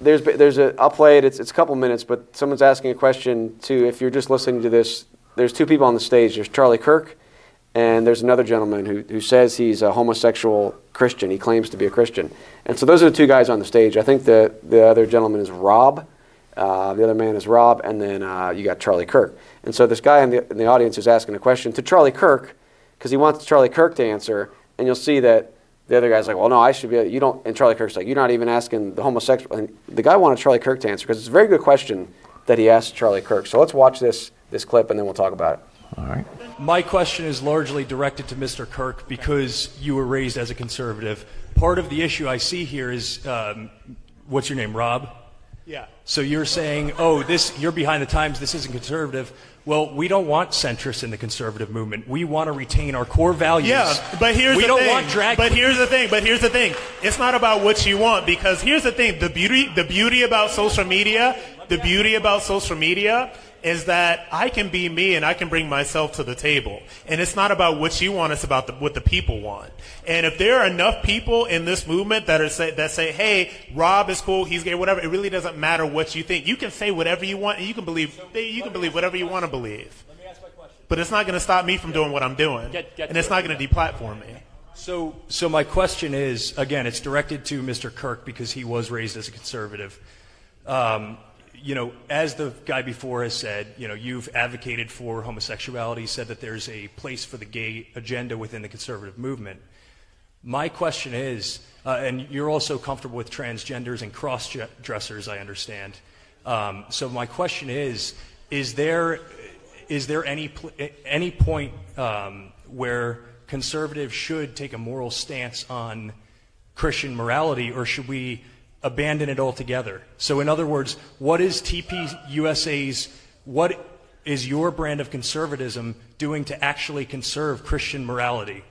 Speaker 1: there's there's a I'll play it. It's it's a couple minutes, but someone's asking a question to if you're just listening to this. There's two people on the stage. There's Charlie Kirk, and there's another gentleman who who says he's a homosexual Christian. He claims to be a Christian, and so those are the two guys on the stage. I think the the other gentleman is Rob. Uh, the other man is Rob, and then uh, you got Charlie Kirk. And so this guy in the, in the audience is asking a question to Charlie Kirk because he wants Charlie Kirk to answer, and you'll see that the other guy's like, "Well, no, I should be." You don't. And Charlie Kirk's like, "You're not even asking the homosexual." And the guy wanted Charlie Kirk to answer because it's a very good question that he asked Charlie Kirk. So let's watch this this clip, and then we'll talk about it.
Speaker 2: All right.
Speaker 5: My question is largely directed to Mr. Kirk because you were raised as a conservative. Part of the issue I see here is um, what's your name, Rob?
Speaker 6: Yeah.
Speaker 5: So you're saying, oh, this you're behind the times. This isn't conservative. Well, we don't want centrists in the conservative movement. We want to retain our core values.
Speaker 6: Yeah, but here's
Speaker 5: we
Speaker 6: the
Speaker 5: don't
Speaker 6: thing.
Speaker 5: want drag.
Speaker 6: But here's the thing. But here's the thing. It's not about what you want because here's the thing. The beauty, the beauty about social media, the beauty about social media is that I can be me and I can bring myself to the table. And it's not about what you want, it's about the, what the people want. And if there are enough people in this movement that are say, that say, hey, Rob is cool, he's gay, whatever, it really doesn't matter what you think. You can say whatever you want and you can believe, you can believe whatever you want to believe. But it's not going to stop me from doing what I'm doing.
Speaker 5: Get- get
Speaker 6: and it's
Speaker 5: to
Speaker 6: not going to deplatform me.
Speaker 5: So, so my question is again, it's directed to Mr. Kirk because he was raised as a conservative. Um, you know, as the guy before has said, you know, you've advocated for homosexuality, said that there's a place for the gay agenda within the conservative movement. My question is, uh, and you're also comfortable with transgenders and cross dressers, I understand. Um, so my question is, is there, is there any, any point um, where conservatives should take a moral stance on Christian morality, or should we abandon it altogether? So, in other words, what is TPUSA's, what is your brand of conservatism doing to actually conserve Christian morality?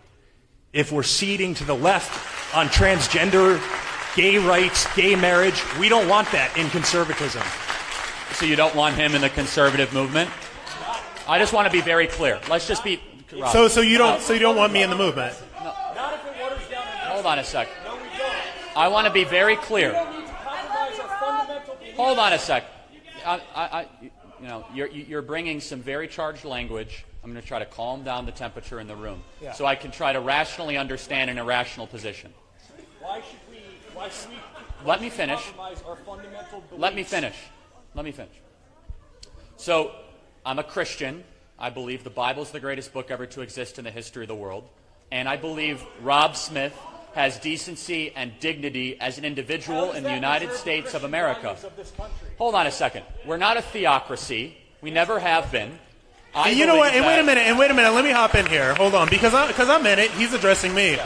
Speaker 5: If we're ceding to the left on transgender, gay rights, gay marriage, we don't want that in conservatism.
Speaker 7: So you don't want him in the conservative movement? I just want to be very clear. Let's just be. Rob,
Speaker 6: So, so you don't, so you don't want me in the movement.
Speaker 7: hold on a sec. I want to be very clear. Hold on a sec. I, I, I, you know, you're, you're bringing some very charged language. I'm going to try to calm down the temperature in the room, so I can try to rationally understand an irrational position.
Speaker 5: Why should we, why should we
Speaker 7: Let me finish.
Speaker 5: our fundamental
Speaker 7: Let me finish. Let me finish. So, I'm a Christian. I believe the Bible is the greatest book ever to exist in the history of the world. And I believe Rob Smith has decency and dignity as an individual in the United States of America. Hold on a second. We're not a theocracy. We never have been. I
Speaker 6: And you know what? And wait a minute. And wait a minute. Let me hop in here. Hold on, because I because I'm in it. He's addressing me.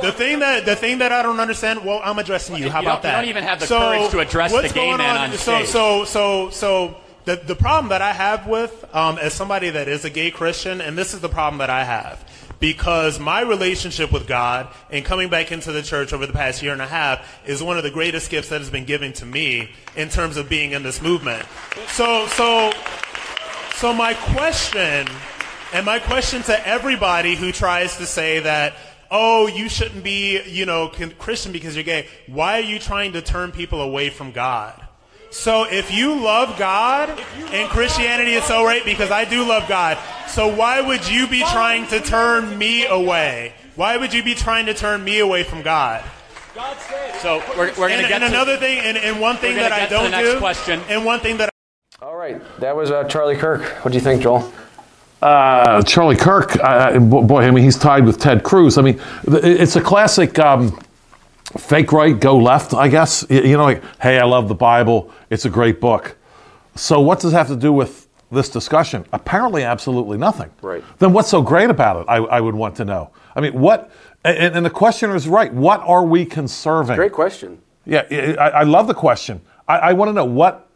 Speaker 6: The thing that the thing that I don't understand. Well, I'm addressing you. How
Speaker 7: You
Speaker 6: about
Speaker 7: don't- you don't even have the courage to address
Speaker 6: what's
Speaker 7: the gay
Speaker 6: going
Speaker 7: man on
Speaker 6: so,
Speaker 7: stage.
Speaker 6: So so so the the problem that I have with um, as somebody that is a gay Christian, and this is the problem that I have. Because my relationship with God and coming back into the church over the past year and a half is one of the greatest gifts that has been given to me in terms of being in this movement. So, so so my question, and my question to everybody who tries to say that, oh, you shouldn't be, you know, Christian because you're gay. Why are you trying to turn people away from God? So if you love God and Christianity is so right because I do love God. So why would you be trying to turn me away? Why would you be trying to turn me away from God?
Speaker 7: So we're, we're going to get
Speaker 6: and
Speaker 7: to
Speaker 6: another thing, and, and one thing that I
Speaker 7: get to the
Speaker 6: don't
Speaker 7: next
Speaker 6: do,
Speaker 7: question.
Speaker 6: and one thing that I-
Speaker 1: All right, that was uh, Charlie Kirk. What do you think, Joel?
Speaker 2: Uh, Charlie Kirk, uh, boy, I mean, he's tied with Ted Cruz. I mean, it's a classic um, fake right, go left, I guess. You know, like, hey, I love the Bible. It's a great book. So, what does it have to do with this discussion? Apparently, absolutely nothing.
Speaker 1: Right.
Speaker 2: Then, what's so great about it? I, I would want to know. I mean, what, and, and the questioner is right. What are we conserving?
Speaker 1: Great question.
Speaker 2: Yeah, I, I love the question. I, I want to know what.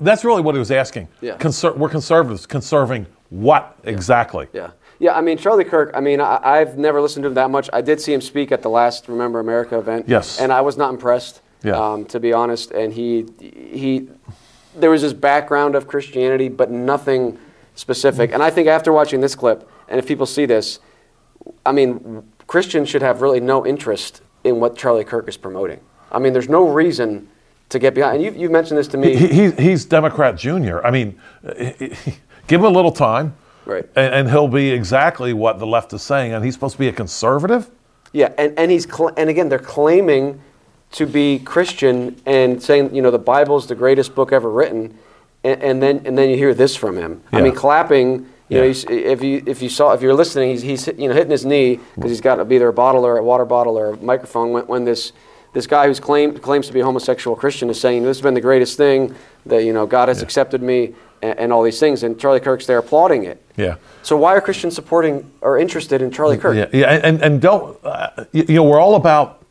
Speaker 2: That's really what he was asking.
Speaker 1: Yeah.
Speaker 2: Conser- we're conservatives. Conserving what exactly?
Speaker 1: Yeah. Yeah, I mean, Charlie Kirk, I mean, I, I've never listened to him that much. I did see him speak at the last Remember America event.
Speaker 2: Yes.
Speaker 1: And I was not impressed,
Speaker 2: Yeah.
Speaker 1: um, to be honest. And he, he, there was this background of Christianity, but nothing specific. And I think after watching this clip, and if people see this, I mean, Christians should have really no interest in what Charlie Kirk is promoting. I mean, there's no reason to get behind. And you, you mentioned this to me.
Speaker 2: He, he, he's Democrat Junior. I mean, (laughs) give him a little time,
Speaker 1: Right.
Speaker 2: And, and he'll be exactly what the left is saying. And he's supposed to be a conservative.
Speaker 1: Yeah, and, and he's cl- and again they're claiming to be Christian and saying you know the Bible's the greatest book ever written, and, and then and then you hear this from him. I mean, clapping. You know,
Speaker 2: Yeah.
Speaker 1: he's, if you if you saw if you're listening, he's he's you know hitting his knee because he's got either a bottle or a water bottle or a microphone when, when this this guy who's claimed claims to be a homosexual Christian is saying this has been the greatest thing that you know God has accepted me and, and all these things, and Charlie Kirk's there applauding it.
Speaker 2: Yeah.
Speaker 1: So why are Christians supporting or interested in Charlie Kirk?
Speaker 2: Yeah, yeah, and and don't uh, you, you know we're all about.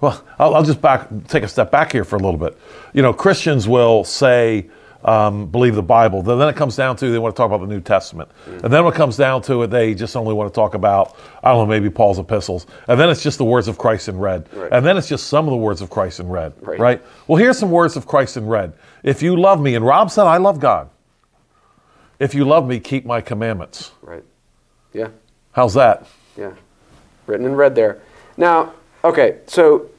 Speaker 2: Well, I'll, I'll just back take a step back here for a little bit. You know, Christians will say. Um, believe the Bible. Then then it comes down to they want to talk about the New Testament, and then when it comes down to it, they just only want to talk about I don't know maybe Paul's epistles, and then it's just the words of Christ in red,
Speaker 1: Right.
Speaker 2: and then it's just some of the words of Christ in red,
Speaker 1: Right.
Speaker 2: right? Well, here's some words of Christ in red. If you love me, and Rob said I love God. If you love me, keep my commandments.
Speaker 1: Right. Yeah.
Speaker 2: How's that?
Speaker 1: Yeah. Written in red there. Now, okay, so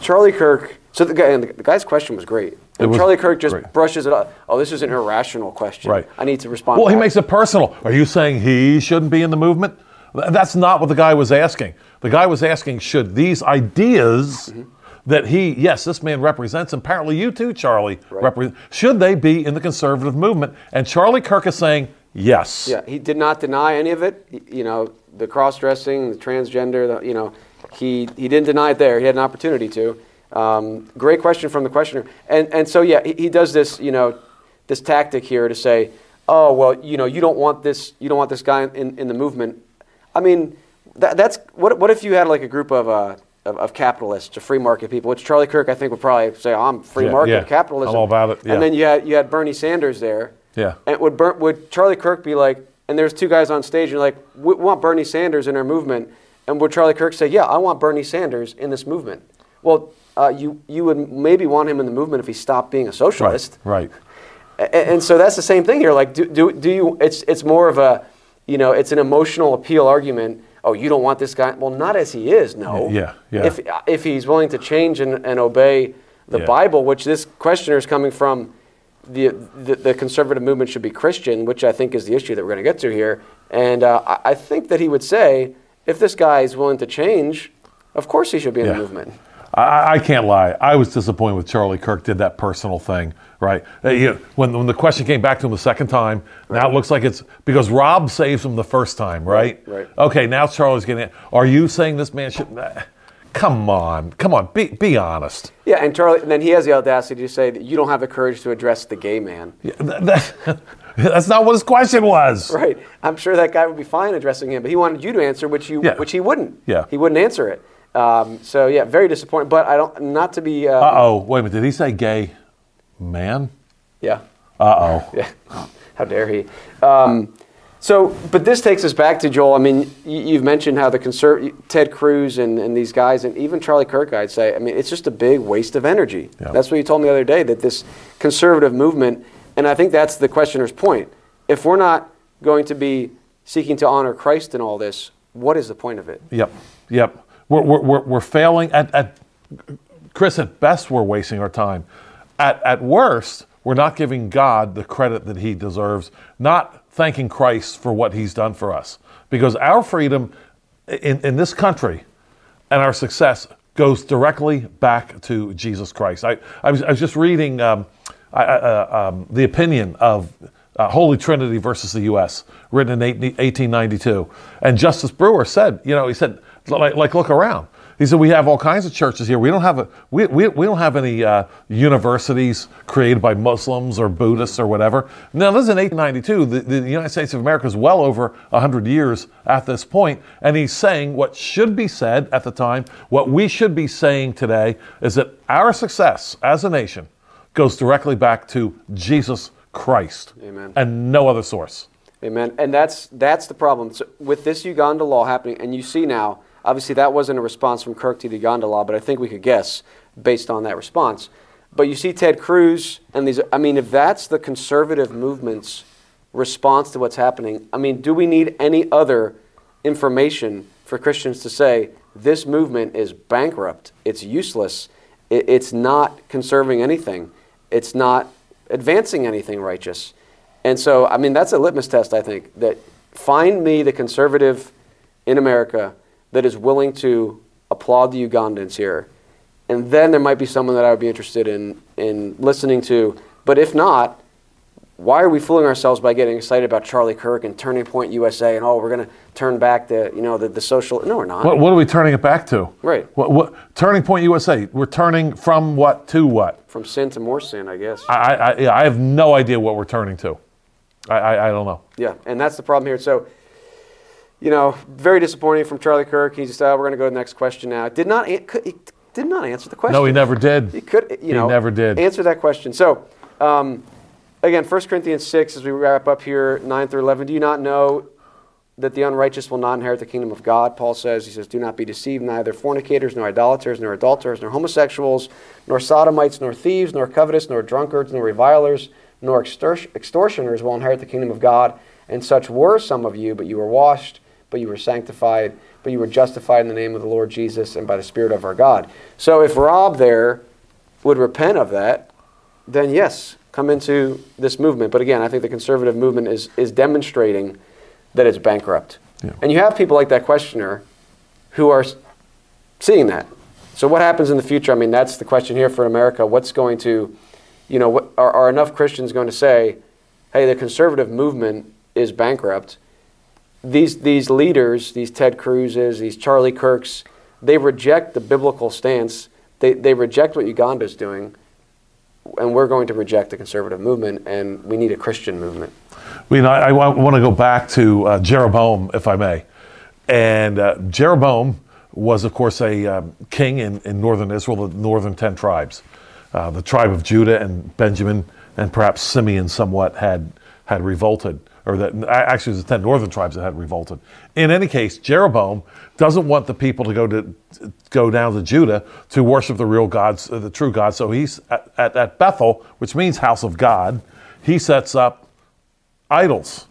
Speaker 1: Charlie Kirk. So the guy, and the guy's question was great. And
Speaker 2: was
Speaker 1: Charlie Kirk just
Speaker 2: great.
Speaker 1: brushes it up. Oh, this is an irrational question.
Speaker 2: Right.
Speaker 1: I need to respond.
Speaker 2: Well, he makes it personal. Are you saying he shouldn't be in the movement? That's not what the guy was asking. The guy was asking, should these ideas
Speaker 1: Mm-hmm.
Speaker 2: That he, yes, this man represents, and apparently you too, Charlie,
Speaker 1: Right.
Speaker 2: repre- should they be in the conservative movement? And Charlie Kirk is saying, yes.
Speaker 1: Yeah, he did not deny any of it. You know, the cross-dressing, the transgender. The, you know, he he didn't deny it there. He had an opportunity to. Um, great question from the questioner. And and so yeah, he, he does this. You know, this tactic here to say, oh well, you know, you don't want this. You don't want this guy in, in the movement. I mean, that, that's what what if you had like a group of. Uh, of, of capitalists, or free market people, which Charlie Kirk, I think, would probably say, "I'm free
Speaker 2: Yeah,
Speaker 1: market
Speaker 2: yeah.
Speaker 1: capitalism."
Speaker 2: I'm all about it, yeah.
Speaker 1: And then you had you had Bernie Sanders there,
Speaker 2: Yeah.
Speaker 1: and would Ber- would Charlie Kirk be like, and there's two guys on stage, and you're like, we want Bernie Sanders in our movement, and would Charlie Kirk say, yeah, I want Bernie Sanders in this movement? Well, uh, you you would maybe want him in the movement if he stopped being a socialist.
Speaker 2: Right.
Speaker 1: A- And, so that's the same thing here. Like, do, do, do you? It's it's more of a, you know, it's an emotional appeal argument. Oh, you don't want this guy? Well, not as he is. No.
Speaker 2: Yeah, yeah.
Speaker 1: If if he's willing to change and, and obey the
Speaker 2: Yeah.
Speaker 1: Bible, which this questioner is coming from, the, the the conservative movement should be Christian, which I think is the issue that we're going to get to here. And uh, I, I think that he would say, if this guy is willing to change, of course he should be in
Speaker 2: Yeah.
Speaker 1: the movement.
Speaker 2: I, I can't lie. I was disappointed with Charlie Kirk did that personal thing, right? When, when the question came back to him the second time, now it looks like it's because Rob saves him the first time, right?
Speaker 1: Right, right.
Speaker 2: Okay, now Charlie's getting it. Are you saying this man should? Come on, come on, be, be honest.
Speaker 1: Yeah, and Charlie, and then he has the audacity to say that you don't have the courage to address the gay man.
Speaker 2: Yeah, that- that- (laughs) that's not what his question was.
Speaker 1: Right. I'm sure that guy would be fine addressing him, but he wanted you to answer, which you,
Speaker 2: Yeah.
Speaker 1: which he wouldn't.
Speaker 2: Yeah.
Speaker 1: He wouldn't answer it. Um, so yeah, very disappointing. But I don't, not to be. Uh,
Speaker 2: Uh oh, wait a minute. Did he say gay man?
Speaker 1: Yeah.
Speaker 2: Uh oh. (laughs)
Speaker 1: Yeah. How dare he? Um, so, but this takes us back to Joel. I mean, you, you've mentioned how the conser- Ted Cruz and, and these guys, and even Charlie Kirk, I'd say, I mean, it's just a big waste of energy.
Speaker 2: Yeah.
Speaker 1: That's what you told me the other day, that this conservative movement, and I think that's the questioner's point. If we're not going to be seeking to honor Christ in all this, what is the point of it?
Speaker 2: Yep, yep. We're, we're, we're, we're failing at, at, Chris, at best, we're wasting our time. At, at worst, we're not giving God the credit that he deserves, not thanking Christ for what he's done for us. Because our freedom in, in this country and our success goes directly back to Jesus Christ. I, I, was, I was just reading um, I, uh, um, the opinion of uh, Holy Trinity versus the U.S., written in 18- 1892. And Justice Brewer said, you know, he said, like, like look around. He said, we have all kinds of churches here. We don't have, a, we, we, we don't have any uh, universities created by Muslims or Buddhists or whatever. Now, this is in 1892. The, the United States of America is well over 100 years at this point, and he's saying what should be said at the time, what we should be saying today, is that our success as a nation goes directly back to Jesus Christ
Speaker 1: Amen.
Speaker 2: and no other source.
Speaker 1: Amen. And that's that's the problem so with this Uganda law happening. And you see now, obviously, that wasn't a response from Kirk to the Uganda law, but I think we could guess based on that response. But you see Ted Cruz and these. I mean, if that's the conservative movement's response to what's happening, I mean, do we need any other information for Christians to say this movement is bankrupt? It's useless. It, it's not conserving anything. It's not advancing anything righteous. And so, I mean, that's a litmus test, I think, that find me the conservative in America that is willing to applaud the Ugandans here. And then there might be someone that I would be interested in, in listening to. But if not, why are we fooling ourselves by getting excited about Charlie Kirk and Turning Point USA and, oh, we're going to turn back the, you know, the, the social. No, we're not.
Speaker 2: What, what are we turning it back to?
Speaker 1: Right.
Speaker 2: What, what, turning Point USA. We're turning from what to what?
Speaker 1: From sin to more sin, I guess.
Speaker 2: I, I, I- yeah, I have no idea what we're turning to. I, I, I don't know.
Speaker 1: Yeah, and that's the problem here. So, you know, very disappointing from Charlie Kirk. He just said, oh, we're going to go to the next question now. Did not, an- could- he did not answer the question.
Speaker 2: No, he never did.
Speaker 1: He could, you
Speaker 2: He
Speaker 1: know,
Speaker 2: never did.
Speaker 1: answer that question. So, um, again, 1 Corinthians 6, as we wrap up here, 9 through 11. Do you not know that the unrighteous will not inherit the kingdom of God? Paul says, he says, do not be deceived, neither fornicators, nor idolaters, nor adulterers, nor homosexuals, nor sodomites, nor thieves, nor covetous, nor drunkards, nor revilers, nor extortioners will inherit the kingdom of God. And such were some of you, but you were washed, but you were sanctified, but you were justified in the name of the Lord Jesus and by the Spirit of our God. So if Rob there would repent of that, then yes, come into this movement. But again, I think the conservative movement is, is demonstrating that it's bankrupt.
Speaker 2: Yeah.
Speaker 1: And you have people like that questioner who are seeing that. So what happens in the future? I mean, that's the question here for America. What's going to, you know, what, are, are enough Christians going to say, hey, the conservative movement is bankrupt? These, these leaders, these Ted Cruzes, these Charlie Kirks, they reject the biblical stance. They, they reject what Uganda's doing, and we're going to reject the conservative movement, and we need a Christian movement.
Speaker 2: I mean, I, I want to go back to uh, Jeroboam, if I may. And uh, Jeroboam was, of course, a um, king in, in northern Israel, the northern 10 tribes. Uh, the tribe of Judah and Benjamin, and perhaps Simeon somewhat had, had revolted, or that actually, it was the 10 northern tribes that had revolted. In any case, Jeroboam doesn't want the people to go, to, go down to Judah to worship the real gods, the true God. So he's at, at, at Bethel, which means house of God, he sets up idols.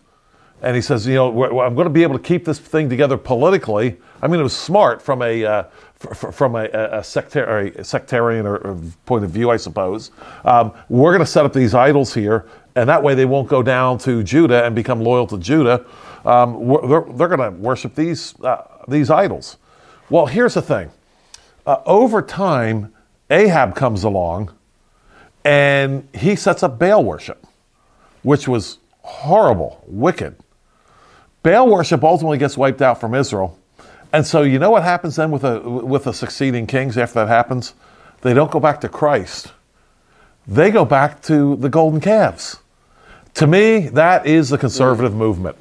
Speaker 2: And he says, you know, I'm going to be able to keep this thing together politically. I mean, it was smart from a uh, from a, a, a sectarian or, or point of view, I suppose. Um, we're going to set up these idols here, and that way they won't go down to Judah and become loyal to Judah. Um, they're they're going to worship these uh, these idols. Well, here's the thing. Uh, over time, Ahab comes along, and he sets up Baal worship which was horrible, wicked. Baal worship ultimately gets wiped out from Israel. And so you know what happens then with the with the succeeding kings after that happens? They don't go back to Christ. They go back to the golden calves. To me, that is the conservative movement.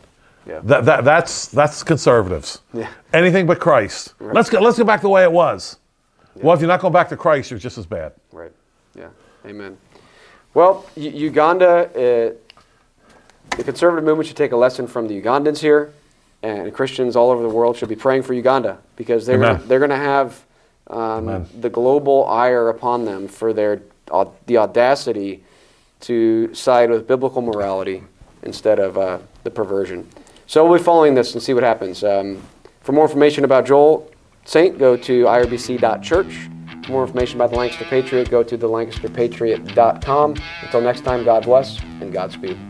Speaker 1: Yeah.
Speaker 2: That, that, that's, that's conservatives.
Speaker 1: Yeah.
Speaker 2: Anything but Christ. Let's, go, let's go back the way it was. Well, if you're not going back to Christ, you're just as bad.
Speaker 1: Right. Yeah. Amen. Well, U- Uganda, uh, the conservative movement should take a lesson from the Ugandans here, and Christians all over the world should be praying for Uganda because they're
Speaker 2: Amen.
Speaker 1: gonna, they're going to have um, the global ire upon them for their au- the audacity to side with biblical morality instead of uh, the perversion. So we'll be following this and see what happens. Um, for more information about Joel Saint, go to irbc.church. For more information about the Lancaster Patriot, go to thelancasterpatriot.com. Until next time, God bless and Godspeed.